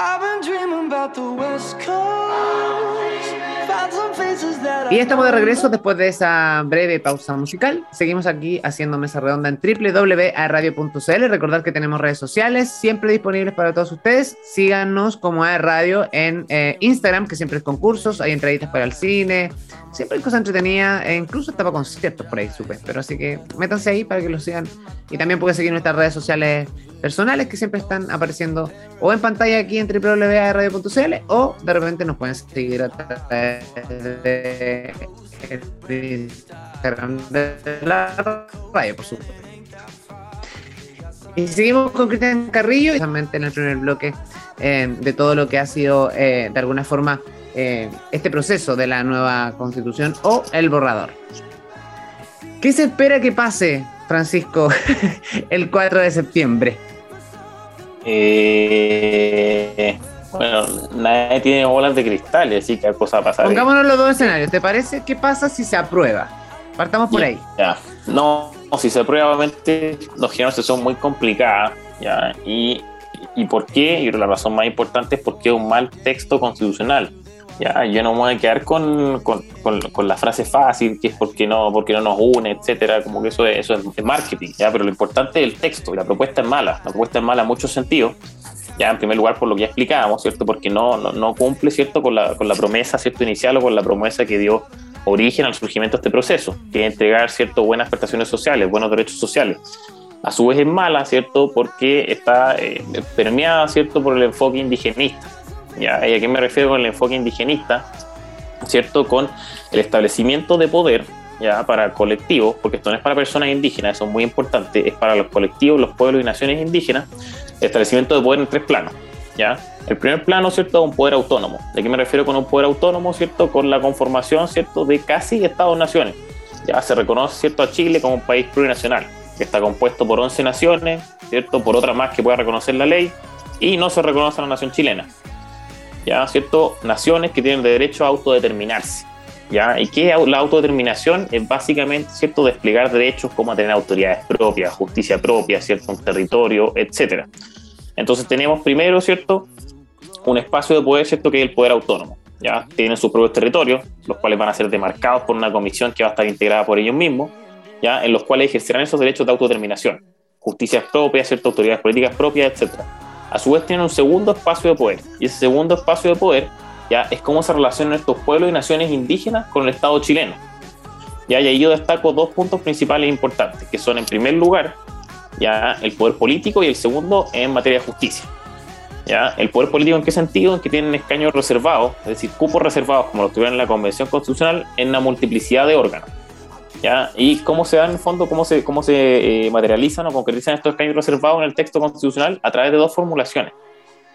I've been dreaming about the West Coast. Y estamos de regreso después de esa breve pausa musical. Seguimos aquí haciendo mesa redonda en www.radio.cl. Recordad que tenemos redes sociales siempre disponibles para todos ustedes. Síganos como A Radio en eh, Instagram, que siempre es concursos, hay entraditas para el cine, siempre hay cosas entretenidas, e incluso estaba conciertos por ahí, supe. Pero así que métanse ahí para que lo sigan. Y también pueden seguir nuestras redes sociales personales que siempre están apareciendo o en pantalla aquí en www.radio.cl o de repente nos pueden seguir a través de Instagram de la radio, por supuesto. Y seguimos con Cristian Carrillo, precisamente en el primer bloque eh, de todo lo que ha sido eh, de alguna forma eh, este proceso de la nueva constitución o el borrador. ¿Qué se espera que pase, Francisco, el 4 de septiembre? Eh, bueno, nadie tiene bolas de cristal, así que hay cosas a pasar. Pongámonos los dos escenarios. ¿Te parece? ¿Qué pasa si se aprueba? Partamos por ahí. Ya. No, si se aprueba, obviamente, los una son muy complicadas. ¿ya? Y, ¿Y por qué? Y la razón más importante es porque es un mal texto constitucional. Ya, yo no me voy a quedar con, con, con, la frase fácil, que es porque no, porque no nos une, etcétera, como que eso es, eso es marketing, ¿ya? pero lo importante es el texto, y la propuesta es mala, la propuesta es mala en muchos sentidos, ya en primer lugar por lo que ya explicábamos, ¿cierto? porque no, no, no cumple ¿cierto? Con, la, con la promesa ¿cierto? inicial o con la promesa que dio origen al surgimiento de este proceso, que es entregar ¿cierto? buenas prestaciones sociales, buenos derechos sociales. A su vez es mala, ¿cierto? Porque está eh, permeada, ¿cierto? Por el enfoque indigenista ¿ya? ¿Y a qué me refiero con el enfoque indigenista? ¿Cierto? Con el establecimiento de poder ya para colectivos, porque esto no es para personas indígenas, eso es muy importante, es para los colectivos, los pueblos y naciones indígenas, establecimiento de poder en tres planos. ¿ya? El primer plano, ¿cierto?, es un poder autónomo. ¿De qué me refiero con un poder autónomo, ¿cierto?, con la conformación, ¿cierto?, de casi Estados-naciones. Ya se reconoce, ¿cierto?, a Chile como un país plurinacional, que está compuesto por 11 naciones, ¿cierto?, por otras más que pueda reconocer la ley, y no se reconoce a la nación chilena. ¿ya? ¿Cierto? Naciones que tienen derecho a autodeterminarse. ¿Ya? ¿Y qué es la autodeterminación? Es básicamente, ¿cierto?, desplegar derechos como tener autoridades propias, justicia propia, ¿cierto?, un territorio, etc. Entonces tenemos primero, ¿cierto?, un espacio de poder, ¿cierto?, que es el poder autónomo. ¿ya? Tienen sus propios territorios, los cuales van a ser demarcados por una comisión que va a estar integrada por ellos mismos, ¿ya? En los cuales ejercerán esos derechos de autodeterminación, justicia propia, ¿cierto?, autoridades políticas propias, etcétera a su vez tienen un segundo espacio de poder. Y ese segundo espacio de poder ya es cómo se relacionan estos pueblos y naciones indígenas con el Estado chileno. Ya, y ahí yo destaco dos puntos principales importantes, que son en primer lugar ya el poder político y el segundo en materia de justicia. ¿Ya? El poder político en qué sentido? En que tienen escaños reservados, es decir, cupos reservados como lo tuvieron en la Convención Constitucional en una multiplicidad de órganos. ¿ya? Y cómo se da en el fondo, cómo se, cómo se eh, materializan o concretizan estos escaños reservados en el texto constitucional a través de dos formulaciones.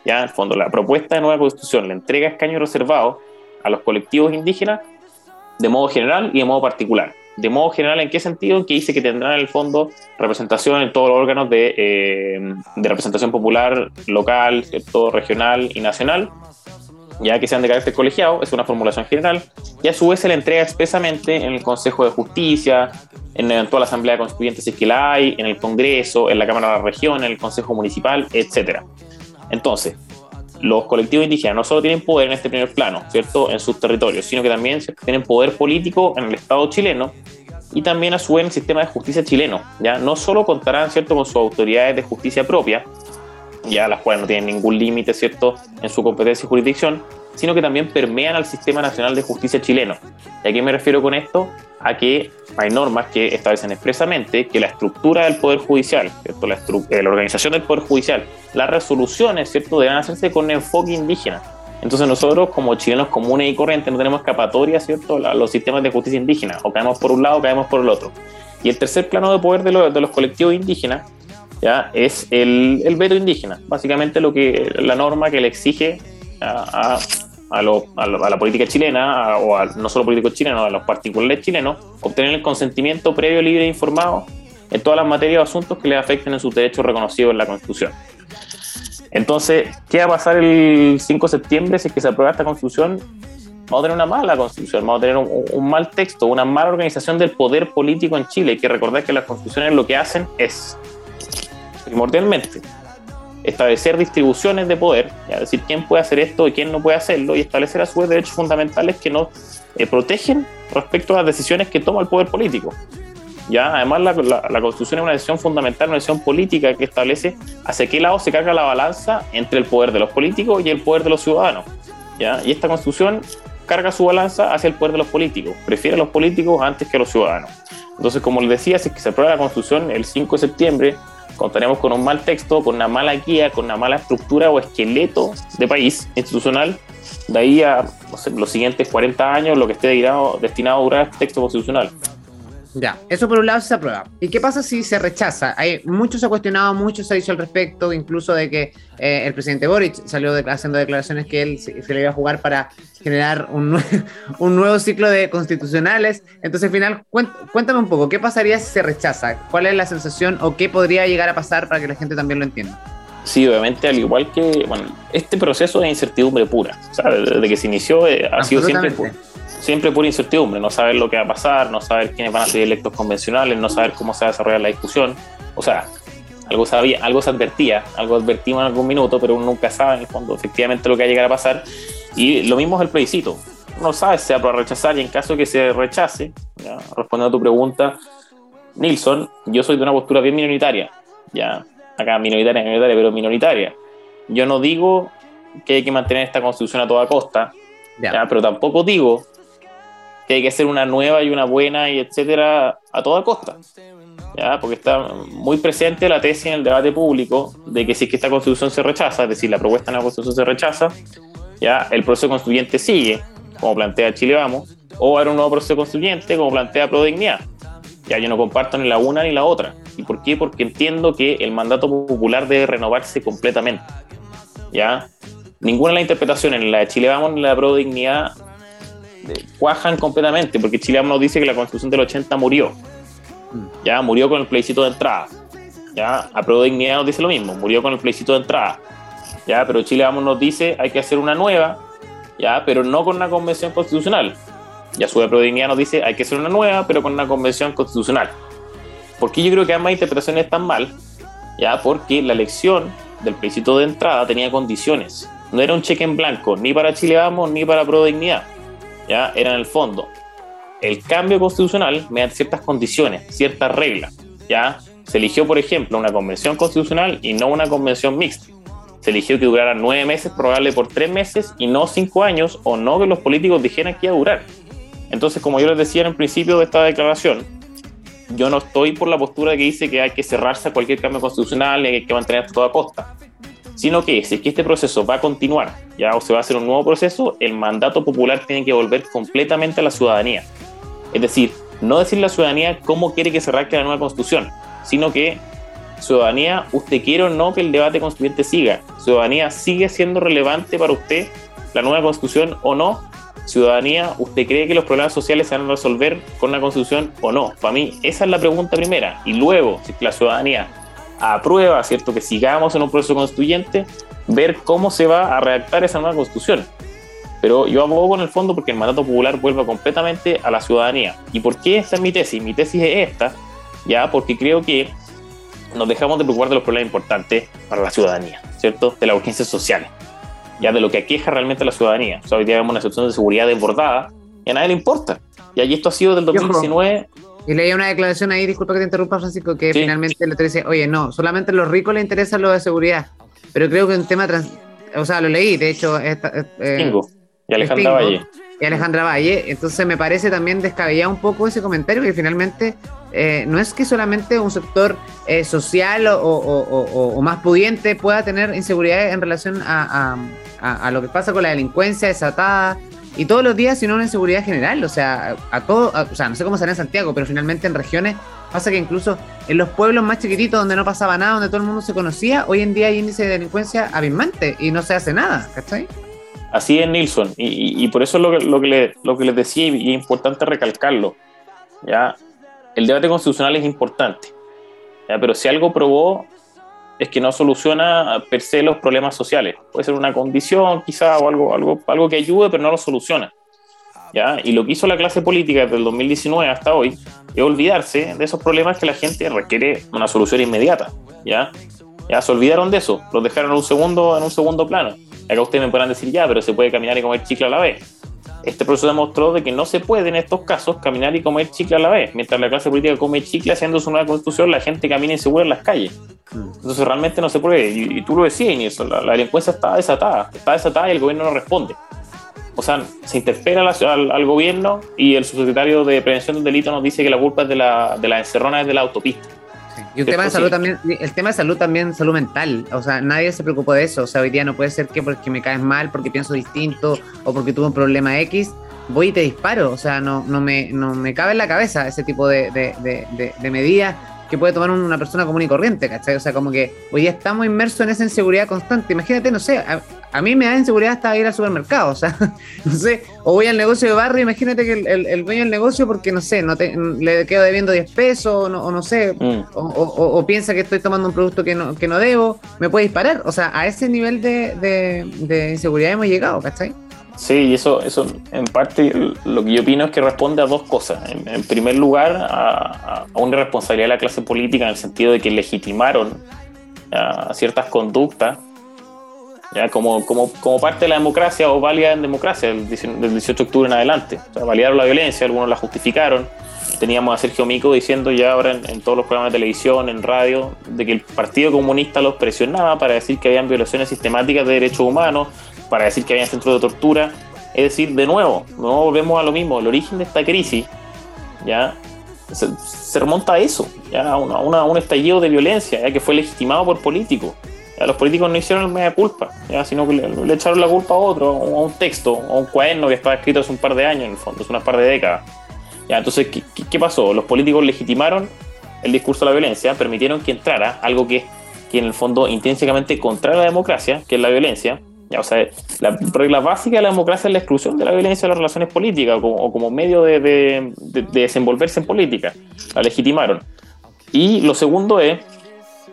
¿Ya? En el fondo, la propuesta de nueva constitución le entrega escaños reservados a los colectivos indígenas de modo general y de modo particular. De modo general, ¿en qué sentido? En que dice que tendrán en el fondo representación en todos los órganos de, eh, de representación popular, local, regional y nacional, ya que sean de carácter colegiado, es una formulación general, y a su vez se le entrega expresamente en el Consejo de Justicia, en la eventual Asamblea Constituyente si es que la hay, en el Congreso, en la Cámara de la Región, en el Consejo Municipal, etc. Entonces, los colectivos indígenas no solo tienen poder en este primer plano, ¿cierto?, en sus territorios, sino que también tienen poder político en el Estado chileno y también a su vez en el sistema de justicia chileno, ¿ya? No solo contarán, ¿cierto?, con sus autoridades de justicia propia, ya las cuales no tienen ningún límite, ¿cierto?, en su competencia y jurisdicción, sino que también permean al Sistema Nacional de Justicia chileno. ¿Y a qué me refiero con esto? A que hay normas que establecen expresamente que la estructura del Poder Judicial, ¿cierto? La, eh, la organización del Poder Judicial, las resoluciones, ¿cierto?, deben hacerse con enfoque indígena. Entonces nosotros como chilenos comunes y corrientes no tenemos escapatoria, ¿cierto?, a los sistemas de justicia indígena. O caemos por un lado o caemos por el otro. Y el tercer plano de poder de, de los colectivos indígenas ¿ya? es el, el, veto indígena, básicamente lo que la norma que le exige a, lo, a, la política chilena, o a, no solo políticos chilenos, a los particulares chilenos, obtener el consentimiento previo, libre e informado en todas las materias o asuntos que les afecten en sus derechos reconocidos en la Constitución. Entonces, ¿qué va a pasar el 5 de septiembre si es que se aprueba esta Constitución? Vamos a tener una mala Constitución, vamos a tener un, un mal texto, una mala organización del poder político en Chile. Hay que recordar que las constituciones lo que hacen es primordialmente establecer distribuciones de poder, es decir, quién puede hacer esto y quién no puede hacerlo, y establecer a su vez derechos fundamentales que nos eh, protegen respecto a las decisiones que toma el poder político. ¿ya? Además, la, la, Constitución es una decisión fundamental, una decisión política que establece hacia qué lado se carga la balanza entre el poder de los políticos y el poder de los ciudadanos. ¿ya? Y esta Constitución carga su balanza hacia el poder de los políticos, prefiere a los políticos antes que a los ciudadanos. Entonces, como les decía, si es que se aprueba la Constitución el 5 de septiembre, contaremos con un mal texto, con una mala guía, con una mala estructura o esqueleto de país institucional, de ahí a los siguientes 40 años, lo que esté destinado, a durar este texto constitucional. Ya, eso por un lado se aprueba. ¿Y qué pasa si se rechaza? Hay, mucho se ha cuestionado, mucho se ha dicho al respecto, incluso de que eh, el presidente Boric salió haciendo declaraciones que él se, le iba a jugar para generar un, un, nuevo ciclo de constitucionales. Entonces, al final, cuéntame un poco, ¿qué pasaría si se rechaza? ¿Cuál es la sensación o qué podría llegar a pasar para que la gente también lo entienda? Sí, obviamente, al igual que, bueno, este proceso de incertidumbre pura, o sea, desde que se inició eh, ha sido siempre siempre pura incertidumbre, no saber lo que va a pasar, no saber quiénes van a ser electos convencionales, no saber cómo se va a desarrollar la discusión. O sea, algo, sabía, algo se advertía, algo advertimos en algún minuto, pero uno nunca sabe en el fondo efectivamente lo que va a llegar a pasar. Y lo mismo es el plebiscito. Uno sabe si se va a rechazar y en caso que se rechace, respondiendo a tu pregunta, Nilsson, yo soy de una postura bien minoritaria, ya, acá minoritaria, minoritaria, pero minoritaria. Yo no digo que hay que mantener esta constitución a toda costa, ya, pero tampoco digo que hay que hacer una nueva y una buena y etcétera a toda costa. ¿ya? Porque está muy presente la tesis en el debate público de que si es que esta constitución se rechaza, es decir, la propuesta de la constitución se rechaza, ya el proceso constituyente sigue, como plantea Chile Vamos, o habrá un nuevo proceso constituyente, como plantea Prodignidad. Ya yo no comparto ni la una ni la otra. ¿Y por qué? Porque entiendo que el mandato popular debe renovarse completamente. ¿Ya? Ninguna de las interpretaciones, ni la de Chile Vamos ni la de Prodignidad, cuajan completamente, porque Chile nos dice que la constitución del 80 murió. Mm. Ya murió con el plebiscito de entrada. Ya, a Pro Dignidad nos dice lo mismo, murió con el plebiscito de entrada. Ya, pero Chile Vamos nos dice hay que hacer una nueva, ya, pero no con una convención constitucional. Ya su Pro Dignidad nos dice hay que hacer una nueva, pero con una convención constitucional. Porque yo creo que ambas interpretaciones están mal, ya, porque la elección del plebiscito de entrada tenía condiciones. No era un cheque en blanco, ni para Chile Vamos, ni para Pro Dignidad ¿ya? era en el fondo el cambio constitucional mediante ciertas condiciones, ciertas reglas. ¿ya? Se eligió, por ejemplo, una convención constitucional y no una convención mixta. Se eligió que durara nueve meses, probable por tres meses y no cinco años, o no que los políticos dijeran que iba a durar. Entonces, como yo les decía en el principio de esta declaración, yo no estoy por la postura que dice que hay que cerrarse a cualquier cambio constitucional y hay que mantener a toda costa sino que si es que este proceso va a continuar ya o se va a hacer un nuevo proceso, el mandato popular tiene que volver completamente a la ciudadanía. Es decir, no decir la ciudadanía cómo quiere que se redacte la nueva constitución, sino que ciudadanía, usted quiere o no que el debate constituyente siga. Ciudadanía, ¿sigue siendo relevante para usted la nueva constitución o no? Ciudadanía, ¿usted cree que los problemas sociales se van a resolver con la constitución o no? Para mí, esa es la pregunta primera. Y luego, si la ciudadanía aprueba, ¿cierto? Que sigamos en un proceso constituyente, ver cómo se va a redactar esa nueva constitución. Pero yo abogo en el fondo porque el mandato popular vuelva completamente a la ciudadanía. ¿Y por qué esta es mi tesis? Mi tesis es esta, ya, porque creo que nos dejamos de preocupar de los problemas importantes para la ciudadanía, ¿cierto? De las urgencias sociales, ya de lo que aqueja realmente a la ciudadanía. O sea, hoy día vemos una situación de seguridad desbordada y a nadie le importa. Y allí esto ha sido del 2019 y leía una declaración ahí, disculpa que te interrumpa, Francisco, que finalmente le dice, oye, no, solamente a los ricos les interesa lo de seguridad. Pero creo que un tema, trans o sea, lo leí, de hecho. Esta, eh, y Alejandra Valle. Y Alejandra Valle. Entonces me parece también descabellado un poco ese comentario, que finalmente eh, no es que solamente un sector eh, social o, o, más pudiente pueda tener inseguridad en relación a, a, a, lo que pasa con la delincuencia desatada y todos los días, sino una inseguridad general. O sea, a todo, o sea, no sé cómo será en Santiago, pero finalmente en regiones pasa que incluso en los pueblos más chiquititos donde no pasaba nada, donde todo el mundo se conocía, hoy en día hay índice de delincuencia abismante y no se hace nada, ¿cachai? Así es, Nilsson, y, por eso lo que, lo, que lo que les decía, y es importante recalcarlo, ¿ya? El debate constitucional es importante, pero si algo probó es que no soluciona per se los problemas sociales. Puede ser una condición quizá o algo, algo, algo que ayude, pero no lo soluciona. ¿ya? Y lo que hizo la clase política desde el 2019 hasta hoy es olvidarse de esos problemas que la gente requiere una solución inmediata. ¿ya? Ya se olvidaron de eso, los dejaron un segundo, en un segundo plano. Acá ustedes me podrán decir, ya, pero se puede caminar y comer chicle a la vez. Este proceso demostró de que no se puede en estos casos caminar y comer chicle a la vez. Mientras la clase política come chicle haciendo su nueva constitución, la gente camina insegura en las calles. Mm. Entonces realmente no se puede. Y, tú lo decías, Inés, la, la delincuencia está desatada. Está desatada y el gobierno no responde. O sea, se interpela al, al, gobierno y el subsecretario de Prevención del Delito nos dice que la culpa es de la, de la encerrona es de la autopista. Y un tema de salud también, el tema de salud también, salud mental. O sea, nadie se preocupó de eso. O sea, hoy día no puede ser que porque me caes mal, porque pienso distinto o porque tuve un problema X, voy y te disparo. O sea, no, no, me, no me cabe en la cabeza ese tipo de, de, de, de medidas que puede tomar una persona común y corriente, ¿cachai? O sea, como que hoy día estamos inmersos en esa inseguridad constante. Imagínate, no sé, a, mí me da inseguridad hasta ir al supermercado, o sea, no sé, o voy al negocio de barrio, imagínate que el, el, dueño del negocio, porque no sé, no te, le quedo debiendo 10 pesos, o no, o no sé, mm. o, o, piensa que estoy tomando un producto que no, que no debo, me puede disparar. O sea, a ese nivel de, de, de inseguridad hemos llegado, ¿cachai? Sí, y eso, eso en parte lo que yo opino es que responde a dos cosas. En, primer lugar, a, una responsabilidad de la clase política en el sentido de que legitimaron ciertas conductas como, como, como, parte de la democracia o válida en democracia del 18 de octubre en adelante. O la violencia, algunos la justificaron. Teníamos a Sergio Mico diciendo ya ahora en, todos los programas de televisión, en radio, de que el Partido Comunista los presionaba para decir que habían violaciones sistemáticas de derechos humanos, para decir que había centros de tortura. Es decir, de nuevo, no volvemos a lo mismo. El origen de esta crisis ya se, remonta a eso, ya a, una, un estallido de violencia, ya que fue legitimado por políticos. Ya, los políticos no hicieron media culpa, ya, sino que le, echaron la culpa a otro, a un texto, a un cuaderno que estaba escrito hace un par de años, en el fondo, hace unas par de décadas. Ya, entonces, ¿qué, pasó? Los políticos legitimaron el discurso de la violencia, permitieron que entrara algo que, que en el fondo intrínsecamente contra la democracia, que es la violencia, o sea, la regla básica de la democracia es la exclusión de la violencia de las relaciones políticas o como, medio de, desenvolverse en política. La legitimaron. Y lo segundo es,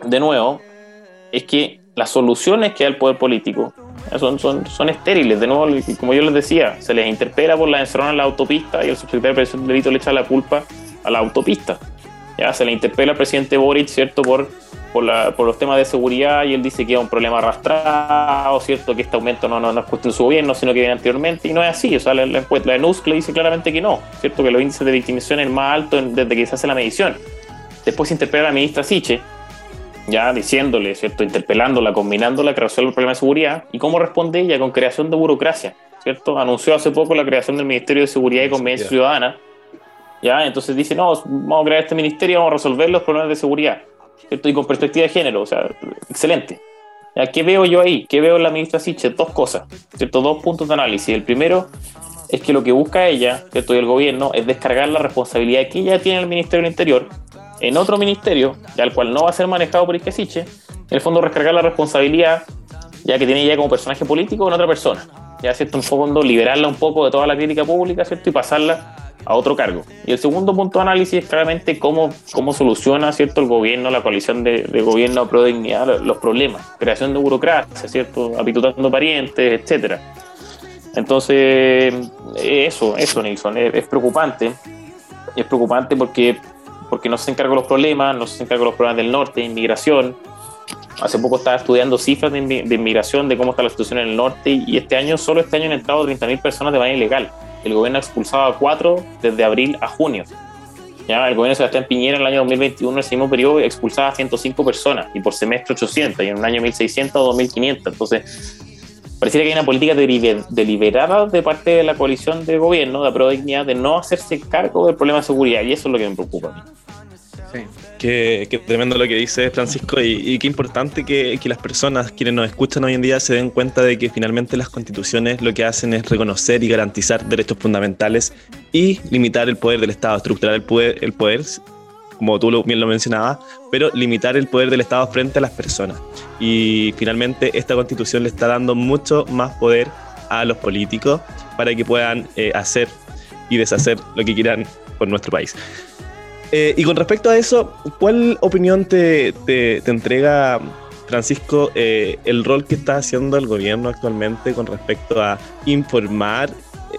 de nuevo, es que las soluciones que da el poder político son, son, son estériles. De nuevo, como yo les decía, se les interpela por la encerrona en la autopista y el subsecretario de Prevención del Delito le echa la culpa a la autopista. Ya se le interpela al presidente Boric, ¿cierto?, por por, los temas de seguridad y él dice que es un problema arrastrado, ¿cierto? Que este aumento no, no, es cuestión de su gobierno, sino que viene anteriormente y no es así. O sea, la, la, la ENUSC le dice claramente que no, ¿cierto? Que los índices de victimización es más alto desde que se hace la medición. Después se interpela a la ministra Siche, ya diciéndole, ¿cierto? Interpelándola, combinándola que resuelve el problema de seguridad. ¿Y cómo responde ella? Con creación de burocracia, ¿cierto? Anunció hace poco la creación del Ministerio de Seguridad y Convivencia Ciudadana. ¿Ya? Entonces dice, no, vamos a crear este ministerio, vamos a resolver los problemas de seguridad y con perspectiva de género, o sea, excelente. ¿Qué veo yo ahí? ¿Qué veo en la ministra Siche? Dos cosas, ¿cierto? Dos puntos de análisis. El primero es que lo que busca ella, ¿cierto? y el gobierno, es descargar la responsabilidad que ella tiene en el Ministerio del Interior en otro ministerio, al cual no va a ser manejado por Siche, en el fondo descargar la responsabilidad, ya que tiene ella como personaje político, en otra persona. Ya, ¿cierto? En fondo, liberarla un poco de toda la crítica pública, ¿cierto? Y pasarla a otro cargo. Y el segundo punto de análisis es claramente cómo, cómo soluciona ¿cierto? el gobierno, la coalición de, gobierno pro dignidad los problemas. Creación de burocracia, ¿cierto? apitutando parientes, etcétera. Entonces, eso, eso, Nilsson, es, preocupante. Es preocupante porque, porque no se encarga los problemas, no se encarga los problemas del norte, inmigración. Hace poco estaba estudiando cifras de, inmigración, de cómo está la situación en el norte, y este año, solo este año han entrado 30.000 personas de manera ilegal el gobierno ha expulsado a cuatro desde abril a junio. ¿Ya? El gobierno Sebastián Piñera en el año 2021, en ese mismo periodo, expulsaba a 105 personas y por semestre 800 y en un año 1600 o 2500. Entonces, pareciera que hay una política deliberada de parte de la coalición de gobierno, de la Dignidad, de no hacerse cargo del problema de seguridad y eso es lo que me preocupa a mí. Qué, tremendo lo que dice Francisco y, qué importante que, las personas, quienes nos escuchan hoy en día, se den cuenta de que finalmente las constituciones lo que hacen es reconocer y garantizar derechos fundamentales y limitar el poder del Estado, estructurar el poder, el poder como tú bien lo mencionabas, pero limitar el poder del Estado frente a las personas. Y finalmente esta constitución le está dando mucho más poder a los políticos para que puedan eh, hacer y deshacer lo que quieran por nuestro país. Eh, y con respecto a eso, ¿cuál opinión te, entrega, Francisco, eh, el rol que está haciendo el gobierno actualmente con respecto a informar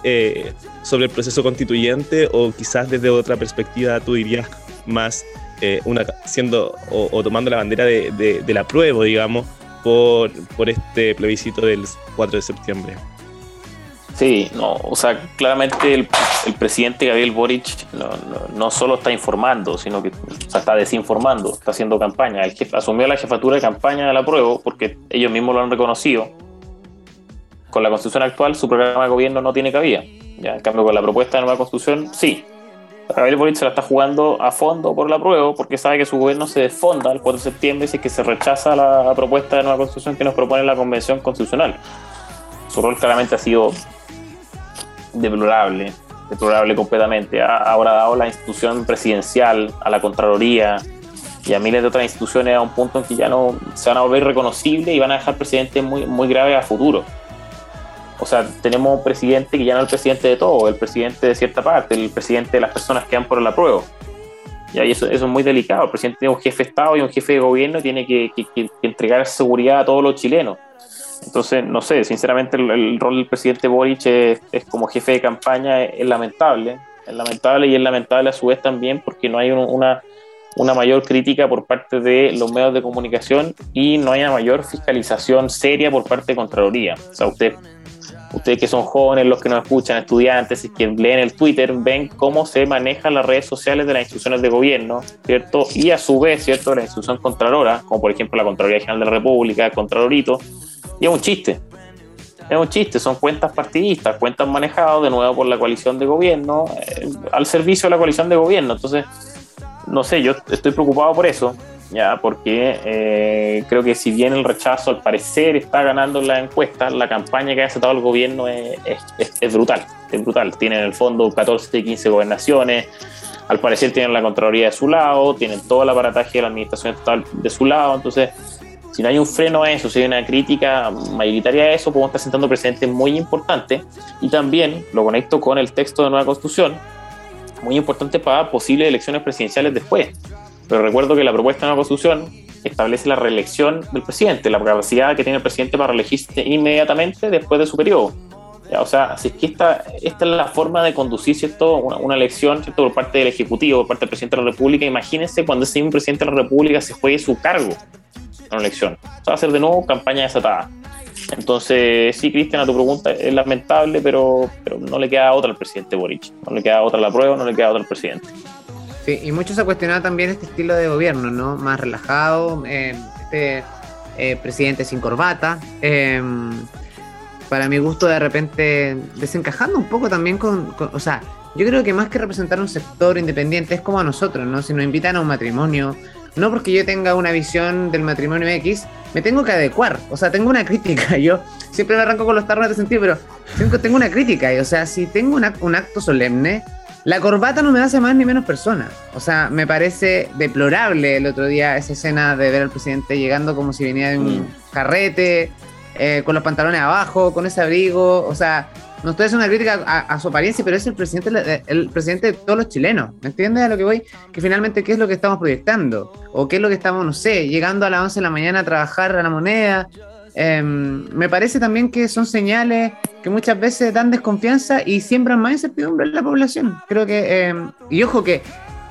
eh, sobre el proceso constituyente o quizás desde otra perspectiva tú dirías más eh, una, siendo o, tomando la bandera de, de, la prueba, digamos, por, por este plebiscito del 4 de septiembre. Sí, no, o sea, claramente el, presidente Gabriel Boric no, solo está informando, sino que está desinformando, está haciendo campaña. El asumió la jefatura de campaña de la prueba porque ellos mismos lo han reconocido. Con la constitución actual, su programa de gobierno no tiene cabida. Ya, en cambio, con la propuesta de nueva constitución, sí. Gabriel Boric se la está jugando a fondo por la prueba porque sabe que su gobierno se desfonda el 4 de septiembre si se rechaza la propuesta de nueva constitución que nos propone la Convención Constitucional. Su rol claramente ha sido deplorable, deplorable completamente. Ha ahora dado la institución presidencial a la Contraloría y a miles de otras instituciones a un punto en que ya no se van a volver reconocibles y van a dejar presidentes muy, muy graves a futuro. O sea, tenemos un presidente que ya no es el presidente de todo, el presidente de cierta parte, el presidente de las personas que van por la prueba. Y eso, eso es muy delicado. El presidente tiene un jefe de Estado y un jefe de gobierno tiene que, que entregar seguridad a todos los chilenos. Entonces, no sé, sinceramente el, rol del presidente Boric es, como jefe de campaña es, lamentable, es lamentable y es lamentable a su vez también porque no hay una, una mayor crítica por parte de los medios de comunicación y no hay una mayor fiscalización seria por parte de Contraloría. O sea, usted, ustedes que son jóvenes, los que nos escuchan, estudiantes y que leen el Twitter, ven cómo se manejan las redes sociales de las instituciones de gobierno, ¿cierto? Y a su vez, ¿cierto?, la institución contralora, como por ejemplo la Contraloría General de la República, Contralorito, y es un chiste. Es un chiste, son cuentas partidistas, cuentas manejadas de nuevo por la coalición de gobierno, eh, al servicio de la coalición de gobierno. Entonces, no sé, yo estoy preocupado por eso, ya, porque eh, creo que si bien el rechazo al parecer está ganando en la encuesta, la campaña que ha aceptado el gobierno es, es, brutal, es brutal. Tienen en el fondo 14 y 15 gobernaciones, al parecer tienen la Contraloría de su lado, tienen todo el aparataje de la administración estatal de su lado, entonces si no hay un freno a eso, si hay una crítica mayoritaria a eso, podemos estar sentando precedentes muy importantes. Y también lo conecto con el texto de nueva constitución, muy importante para posibles elecciones presidenciales después. Pero recuerdo que la propuesta de nueva constitución establece la reelección del presidente, la capacidad que tiene el presidente para reelegirse inmediatamente después de su periodo. O sea, si es que esta, esta es la forma de conducir ¿cierto? Una, elección ¿cierto? por parte del Ejecutivo, por parte del presidente de la República, imagínense cuando ese mismo presidente de la República se juegue su cargo una elección. va a ser de nuevo campaña desatada. Entonces, sí, Cristian, a tu pregunta es lamentable, pero, no le queda otra al presidente Boric. No le queda otra la prueba, no le queda otra al presidente. Sí, y muchos ha cuestionado también este estilo de gobierno, ¿no? Más relajado, eh, este eh, presidente sin corbata. Em, para mi gusto, de repente, desencajando un poco también con, con, O sea, yo creo que más que representar un sector independiente, es como a nosotros, ¿no? Si nos invitan a un matrimonio no porque yo tenga una visión del matrimonio X, me tengo que adecuar. O sea, tengo una crítica. Yo siempre me arranco con los tarros de sentido, pero tengo, una crítica. o sea, si tengo un acto solemne, la corbata no me hace más ni menos persona. O sea, me parece deplorable el otro día esa escena de ver al presidente llegando como si venía de un mm. carrete, eh, con los pantalones abajo, con ese abrigo. O sea, no estoy haciendo una crítica a, su apariencia, pero es el presidente, el presidente de todos los chilenos. ¿Me entiendes a lo que voy? Que finalmente, ¿qué es lo que estamos proyectando? ¿O qué es lo que estamos, no sé, llegando a las 11 de la mañana a trabajar a la moneda? Em, me parece también que son señales que muchas veces dan desconfianza y siembran más incertidumbre en la población. Creo que, em, y ojo que,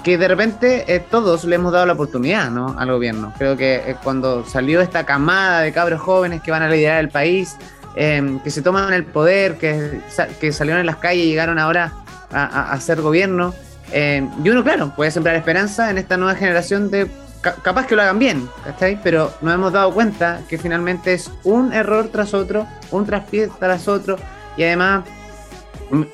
que de repente eh, todos le hemos dado la oportunidad ¿no? al gobierno. Creo que eh, cuando salió esta camada de cabros jóvenes que van a liderar el país, Em, que se toman el poder, que, que salieron en las calles y llegaron ahora a, hacer gobierno. Em, y uno, claro, puede sembrar esperanza en esta nueva generación de capaz que lo hagan bien, ¿cachai? Pero nos hemos dado cuenta que finalmente es un error tras otro, un traspié tras otro, y además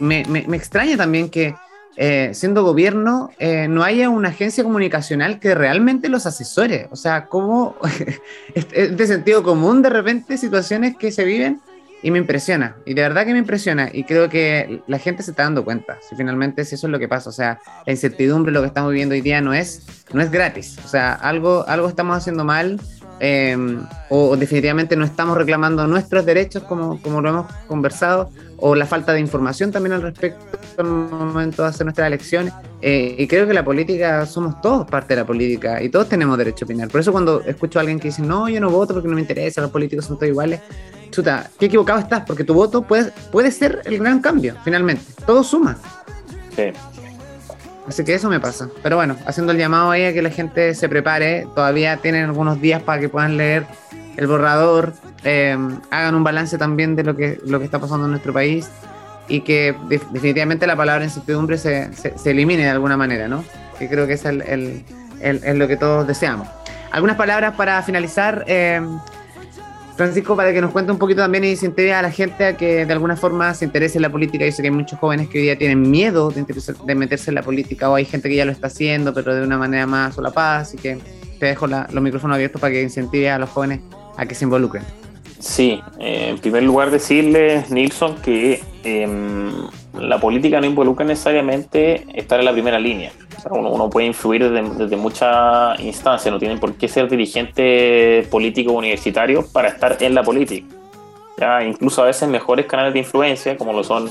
me, me, extraña también que eh, siendo gobierno eh, no haya una agencia comunicacional que realmente los asesore. O sea, como de sentido común de repente situaciones que se viven y me impresiona, y de verdad que me impresiona, y creo que la gente se está dando cuenta, si finalmente eso es lo que pasa, o sea, la incertidumbre, lo que estamos viviendo hoy día no es, no es gratis, o sea, algo, algo estamos haciendo mal, em, o, definitivamente no estamos reclamando nuestros derechos como, como lo hemos conversado, o la falta de información también al respecto al momento de hacer nuestras elecciones, eh, y creo que la política, somos todos parte de la política, y todos tenemos derecho a opinar, por eso cuando escucho a alguien que dice, no, yo no voto porque no me interesa, los políticos son todos iguales, chuta, qué equivocado estás, porque tu voto puede, puede ser el gran cambio, finalmente. Todo suma. Sí. Así que eso me pasa. Pero bueno, haciendo el llamado ahí a que la gente se prepare, todavía tienen algunos días para que puedan leer el borrador, eh, hagan un balance también de lo que, lo que está pasando en nuestro país y que definitivamente la palabra incertidumbre se, se, elimine de alguna manera, ¿no? Que creo que es el, el, el, lo que todos deseamos. Algunas palabras para finalizar. Eh, Francisco, para que nos cuente un poquito también y incentive a la gente a que de alguna forma se interese en la política. Yo sé que hay muchos jóvenes que hoy día tienen miedo de, meterse en la política o hay gente que ya lo está haciendo, pero de una manera más solapada. Así que te dejo los micrófonos abiertos para que incentive a los jóvenes a que se involucren. Sí, eh, en primer lugar decirle, Nilsson, que em, la política no involucra necesariamente estar en la primera línea. uno, puede influir desde, muchas instancias, no tienen por qué ser dirigente político universitario para estar en la política. ¿ya? Incluso a veces mejores canales de influencia, como lo son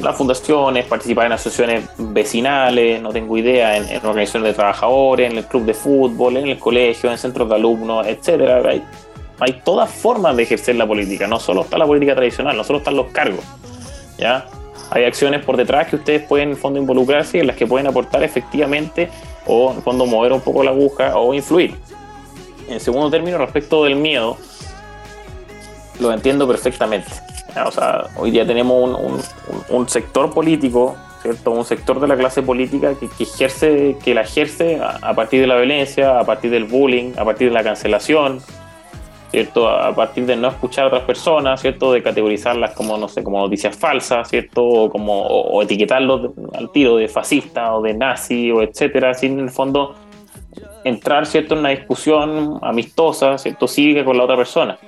las fundaciones, participar en asociaciones vecinales, no tengo idea, en, organizaciones de trabajadores, en el club de fútbol, en el colegio, en centros de alumnos, etcétera. Hay, hay todas formas de ejercer la política, no solo está la política tradicional, no solo están los cargos. ¿Ya? Hay acciones por detrás que ustedes pueden en fondo involucrarse y en las que pueden aportar efectivamente o en fondo mover un poco la aguja o influir. En segundo término, respecto del miedo, lo entiendo perfectamente. O sea, hoy día tenemos un, sector político, ¿cierto? Un sector de la clase política que, ejerce, que la ejerce a, partir de la violencia, a partir del bullying, a partir de la cancelación, ¿cierto? A partir de no escuchar a otras personas, ¿cierto? De categorizarlas como, no sé, como noticias falsas, ¿cierto? O, como, etiquetarlos al tiro de fascista o de nazi o etcétera, sin en el fondo entrar, ¿cierto? En una discusión amistosa, ¿cierto? Cívica con la otra persona.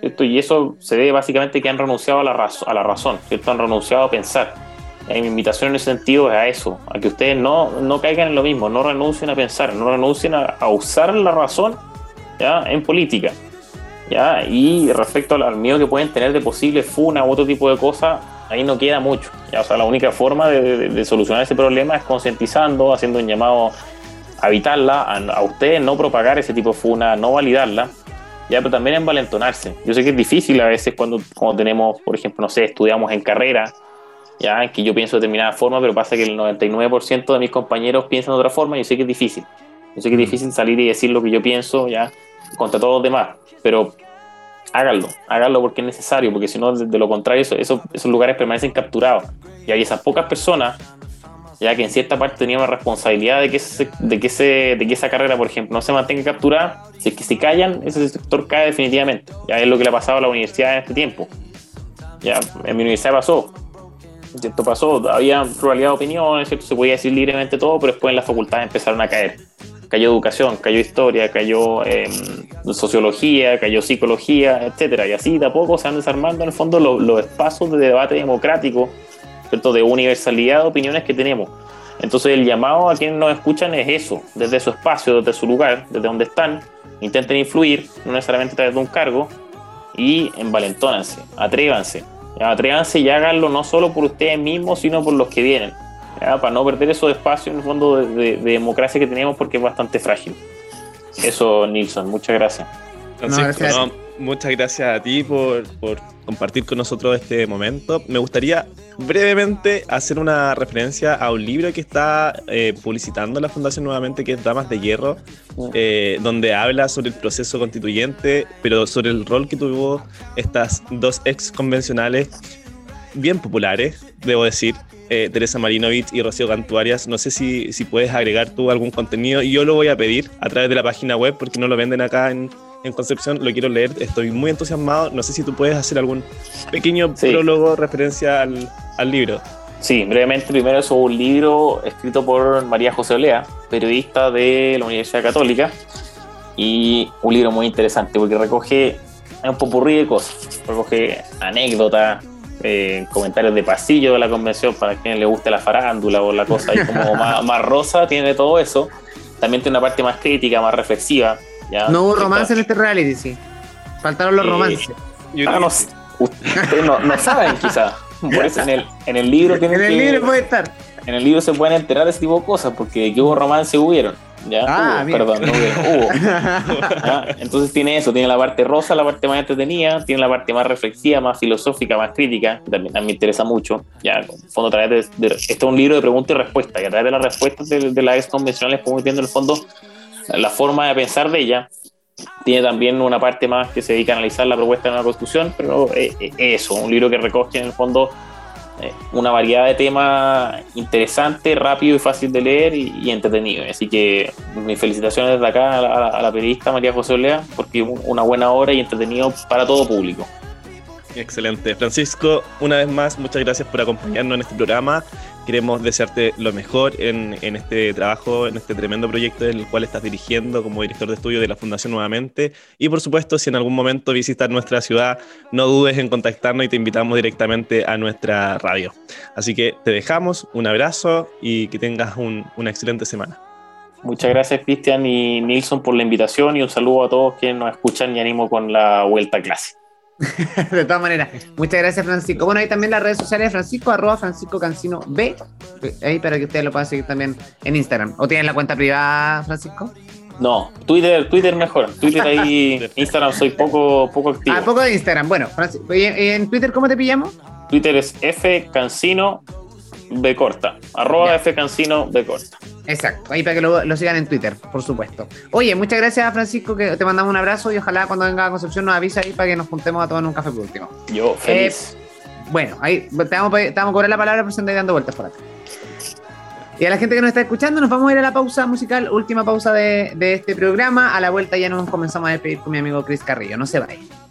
¿cierto? Y eso se debe básicamente que han renunciado a la, a la razón, ¿cierto? Han renunciado a pensar. Y mi invitación en ese sentido es a eso, a que ustedes no, no caigan en lo mismo, no renuncien a pensar, no renuncien a, a usar la razón ¿ya? en política. ¿Ya? Y respecto al, miedo que pueden tener de posible funa u otro tipo de cosas, ahí no queda mucho. ¿ya? O sea, la única forma de, solucionar ese problema es concientizando, haciendo un llamado a evitarla, a, ustedes no propagar ese tipo de funa, no validarla, ya, pero también envalentonarse. Yo sé que es difícil a veces cuando, cuando tenemos, por ejemplo, no sé, estudiamos en carrera, ya, que yo pienso de determinada forma, pero pasa que el 99% de mis compañeros piensan de otra forma y yo sé que es difícil. Yo sé que es difícil salir y decir lo que yo pienso, ya, contra todos los demás, pero háganlo, háganlo porque es necesario, porque si no, de, lo contrario, eso, esos lugares permanecen capturados. Y hay esas pocas personas, ya que en cierta parte teníamos responsabilidad de que, de, que de que esa carrera, por ejemplo, no se mantenga capturada, si es que se callan, ese sector cae definitivamente. Ya es lo que le ha pasado a la universidad en este tiempo. Ya en mi universidad pasó. Esto pasó, había pluralidad de opiniones, ¿cierto? se podía decir libremente todo, pero después en las facultades empezaron a caer cayó educación, cayó historia, cayó em, sociología, cayó psicología, etcétera. Y así de a poco se van desarmando en el fondo los, espacios de debate democrático, ¿cierto? de universalidad de opiniones que tenemos. Entonces el llamado a quienes nos escuchan es eso, desde su espacio, desde su lugar, desde donde están, intenten influir, no necesariamente a través de un cargo, y envalentónanse, atrévanse. Atrévanse y háganlo no solo por ustedes mismos, sino por los que vienen para no perder esos espacios en el fondo de, democracia que tenemos porque es bastante frágil. Eso, Nilsson, muchas gracias. muchas gracias a ti por, compartir con nosotros este momento. Me gustaría brevemente hacer una referencia a un libro que está eh, publicitando la Fundación nuevamente, que es Damas de Hierro, mm. eh, donde habla sobre el proceso constituyente, pero sobre el rol que tuvo estas dos ex convencionales bien populares, debo decir, eh, Teresa Marinovich y Rocío Cantuarias. No sé si, si puedes agregar tú algún contenido. Yo lo voy a pedir a través de la página web porque no lo venden acá en, en Concepción. Lo quiero leer. Estoy muy entusiasmado. No sé si tú puedes hacer algún pequeño prólogo referencia al, al libro. Sí, brevemente, primero es un libro escrito por María José Olea, periodista de la Universidad Católica, y un libro muy interesante porque recoge un popurrí de cosas, recoge anécdotas, eh, comentarios de pasillo de la convención para quien le guste la farándula o la cosa ahí como más, rosa, tiene todo eso. También tiene una parte más crítica, más reflexiva. No hubo romance en este reality, sí. Faltaron los romances. Ah, no, ustedes no, saben, quizás. Por eso en el, en el libro En el libro puede estar. En el libro se pueden enterar de ese tipo de cosas, porque que hubo romance hubieron. ¿ya? Ah, perdón, no hubo. Entonces tiene eso, tiene la parte rosa, la parte más entretenida, tiene la parte más reflexiva, más filosófica, más crítica, que también, me interesa mucho. Ya, en fondo, a través de, Esto es un libro de preguntas y respuestas, y a través de las respuestas de, de las ex convencionales podemos viendo en el fondo la forma de pensar de ella. Tiene también una parte más que se dedica a analizar la propuesta de la Constitución, pero eh, eh, eso, un libro que recoge en el fondo una variedad de temas interesante, rápido y fácil de leer y, entretenido. Así que mis felicitaciones desde acá a la, periodista María José Olea, porque una buena obra y entretenido para todo público. Excelente. Francisco, una vez más, muchas gracias por acompañarnos en este programa. Queremos desearte lo mejor en, este trabajo, en este tremendo proyecto del cual estás dirigiendo como director de estudio de la Fundación nuevamente. Y por supuesto, si en algún momento visitas nuestra ciudad, no dudes en contactarnos y te invitamos directamente a nuestra radio. Así que te dejamos, un abrazo y que tengas una excelente semana. Muchas gracias, Cristian y Nilsson, por la invitación y un saludo a todos quienes nos escuchan y animo con la vuelta a clase. de todas maneras, muchas gracias Francisco. Bueno, ahí también las redes sociales de Francisco, arroba Francisco Cancino B, ahí para que ustedes lo puedan seguir también en Instagram. ¿O tienen la cuenta privada, Francisco? No, Twitter, Twitter mejor. Twitter ahí, Instagram soy poco, poco activo. Ah, poco de Instagram. Bueno, Francisco, ¿y en Twitter cómo te pillamos? Twitter es F Cancino B corta. Arroba F Cancino B corta. Exacto, ahí para que lo, sigan en Twitter, por supuesto. Oye, muchas gracias Francisco, que te mandamos un abrazo y ojalá cuando venga a Concepción nos avisa ahí para que nos juntemos a tomar un café por último. Yo, feliz. Eh, bueno, ahí te vamos, te vamos a cobrar la palabra por y dando vueltas por acá. Y a la gente que nos está escuchando, nos vamos a ir a la pausa musical, última pausa de, de este programa. A la vuelta ya nos comenzamos a despedir con mi amigo Chris Carrillo. No se vayan.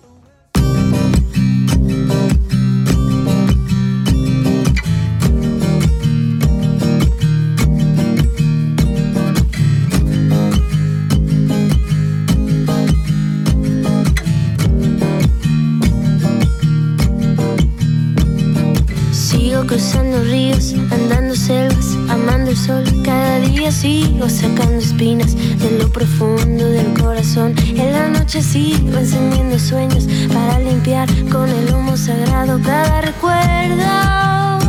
Cruzando ríos, andando selvas, amando el sol. Cada día sigo sacando espinas de lo profundo del corazón. En la noche sigo encendiendo sueños para limpiar con el humo sagrado cada recuerdo.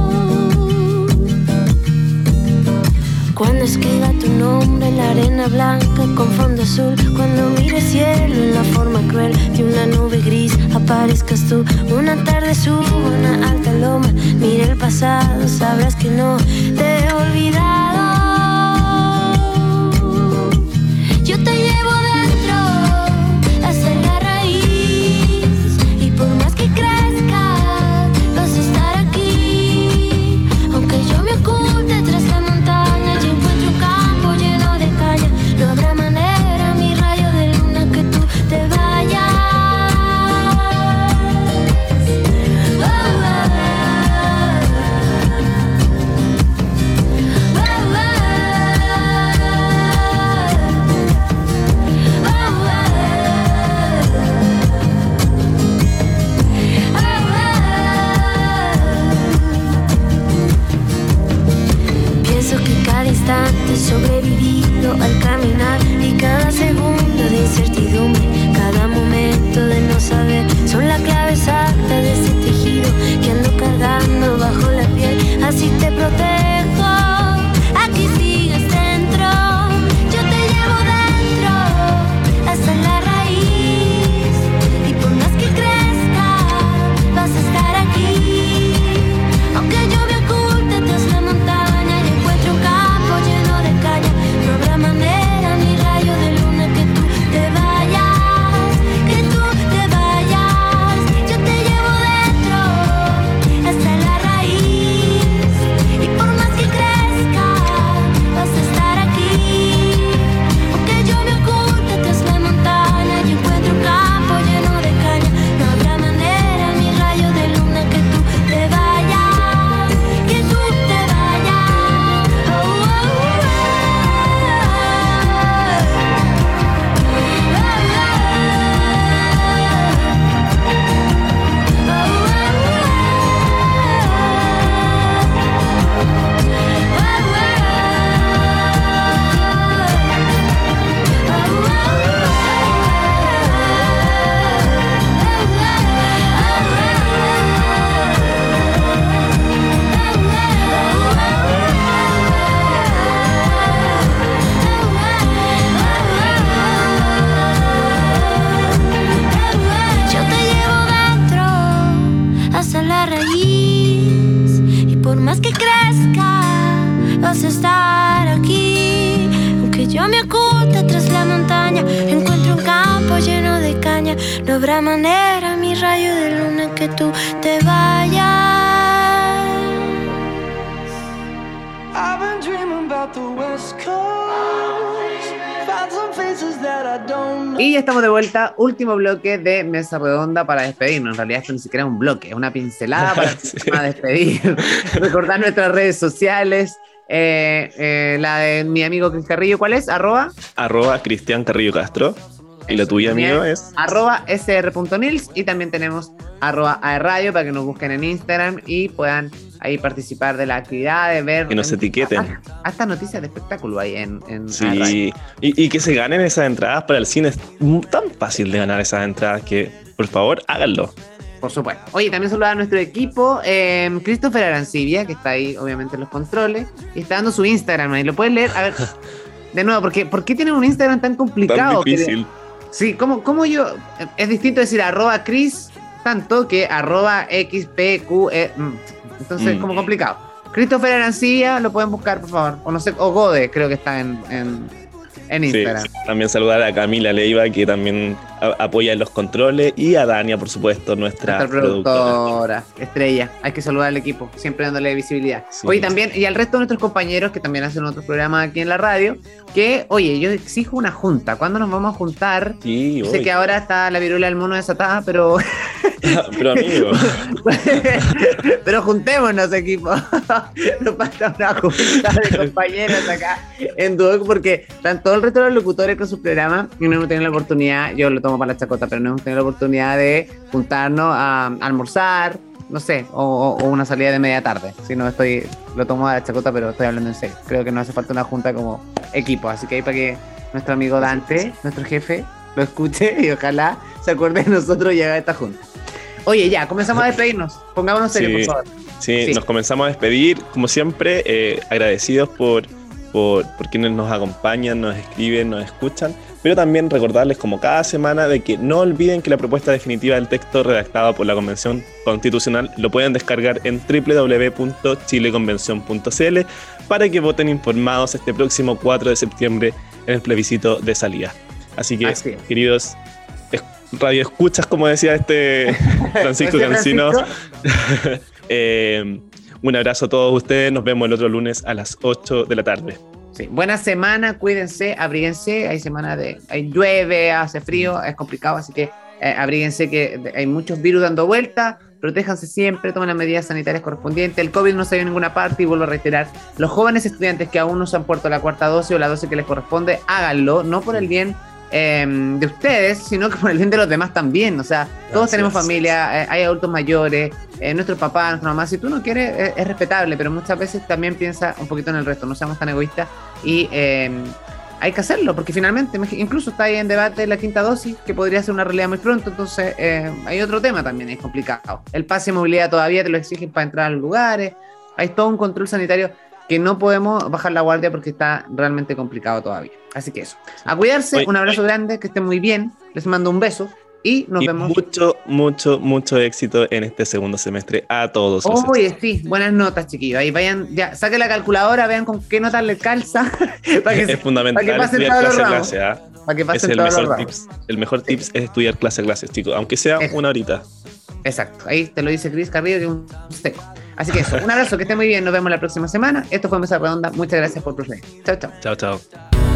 Cuando escriba tu nombre en la arena blanca con fondo azul, cuando mire cielo en la forma cruel de una nube gris, aparezcas tú. Una tarde subo una alta loma, mire el pasado, sabrás que no más que crezca, vas a estar aquí. Aunque yo me oculte tras la montaña, encuentro un campo lleno de caña. No habrá manera, mi rayo de luna, que tú te vayas. I've been dreaming about the Y ya estamos de vuelta, último bloque de Mesa Redonda para despedirnos. En realidad esto ni siquiera es un bloque, es una pincelada para, sí. despedir. Recordar nuestras redes sociales. Eh, eh, la de mi amigo Cris Carrillo, ¿cuál es? Arroba. Arroba Cristian Carrillo Castro. Y la tuya, amigo, es. Arroba sr.nils. Y también tenemos arroba Radio para que nos busquen en Instagram y puedan ahí participar de la actividad, de ver. Que nos etiqueten. Hasta, noticias de espectáculo ahí en. en sí, y, y, que se ganen esas entradas para el cine. Es tan fácil de ganar esas entradas que, por favor, háganlo. Por supuesto. Oye, también saludar a nuestro equipo, eh, Christopher Arancibia, que está ahí, obviamente, en los controles, y está dando su Instagram ahí. ¿Lo puedes leer? A ver, de nuevo, ¿por qué, ¿por qué tienen un Instagram tan complicado? Tan difícil. Sí, ¿cómo, ¿cómo, yo? Es distinto decir arroba Chris tanto que arroba XPQE. Mm, entonces, es mm. como complicado. Christopher Arancilla, lo pueden buscar, por favor. O no sé, o Gode, creo que está en, en Instagram. También saludar a Camila Leiva, que también apoya en los controles, y a Dania, por supuesto, nuestra, productora, estrella. Hay que saludar al equipo, siempre dándole visibilidad. Oye, también, y al resto de nuestros compañeros que también hacen otros programas aquí en la radio, que, oye, yo exijo una junta. ¿Cuándo nos vamos a juntar? Sí, sé que ahora está la viruela del mono desatada, pero. pero amigo. pero juntémonos, equipo. Nos falta una junta de compañeros acá en Duoc, porque están todos el resto de los locutores con su programa y no tenido la oportunidad, yo lo tomo para la chacota, pero no hemos tenido la oportunidad de juntarnos a, almorzar, no sé, o, una salida de media tarde. Si no estoy, lo tomo a la chacota, pero estoy hablando en serio. Creo que no hace falta una junta como equipo, así que ahí para que nuestro amigo Dante, nuestro jefe, lo escuche y ojalá se acuerde de nosotros y haga esta junta. Oye, ya, comenzamos a despedirnos. Pongámonos serio, por favor. Sí, nos comenzamos a despedir, como siempre, eh, agradecidos por por, quienes nos acompañan, nos escriben, nos escuchan, pero también recordarles como cada semana de que no olviden que la propuesta definitiva del texto redactado por la Convención Constitucional lo pueden descargar en www.chileconvención.cl para que voten informados este próximo 4 de septiembre en el plebiscito de salida. Así que, queridos radio escuchas, como decía este Francisco Cancino, eh, un abrazo a todos ustedes. Nos vemos el otro lunes a las 8 de la tarde. Sí. Buena semana, cuídense, abríguense. Hay semana de. Hay llueve, hace frío, es complicado, así que eh, abríguense que hay muchos virus dando vuelta. Protéjanse siempre, tomen las medidas sanitarias correspondientes. El COVID no se ha ido a ninguna parte y vuelvo a reiterar: los jóvenes estudiantes que aún no se han puesto la cuarta dosis o la dosis que les corresponde, háganlo, no por el bien Em, de ustedes, sino que por el bien de los demás también. O sea, todos tenemos familia, eh, hay adultos mayores, eh, nuestros papás, nuestra mamá. Si tú no quieres, eh, es respetable, pero muchas veces también piensa un poquito en el resto, no seamos tan egoístas y em, hay que hacerlo, porque finalmente, incluso está ahí en debate la quinta dosis, que podría ser una realidad muy pronto. Entonces, hay otro tema también, es complicado. El pase de movilidad todavía te lo exigen para entrar a los lugares, hay todo un control sanitario que no podemos bajar la guardia porque está realmente complicado todavía. Así que eso. A cuidarse, un abrazo grande, que estén muy bien. Les mando un beso y nos vemos. Mucho, mucho, mucho éxito en este segundo semestre a todos. Oye, sí, buenas notas, chiquillos. Ahí vayan, ya, saquen la calculadora, vean con qué notas les calza. para que, es fundamental para que pasen clase clase. ¿ah? Para que pasen es el mejor tips. El mejor tips es estudiar clase a clase, chicos, aunque sea una horita. Exacto, ahí te lo dice Cris Carrillo, que es un seco. Así que eso, un abrazo, que esté muy bien, nos vemos la próxima semana. Esto fue Mesa Redonda, muchas gracias por proceder. Chao, chao. Chao, chao.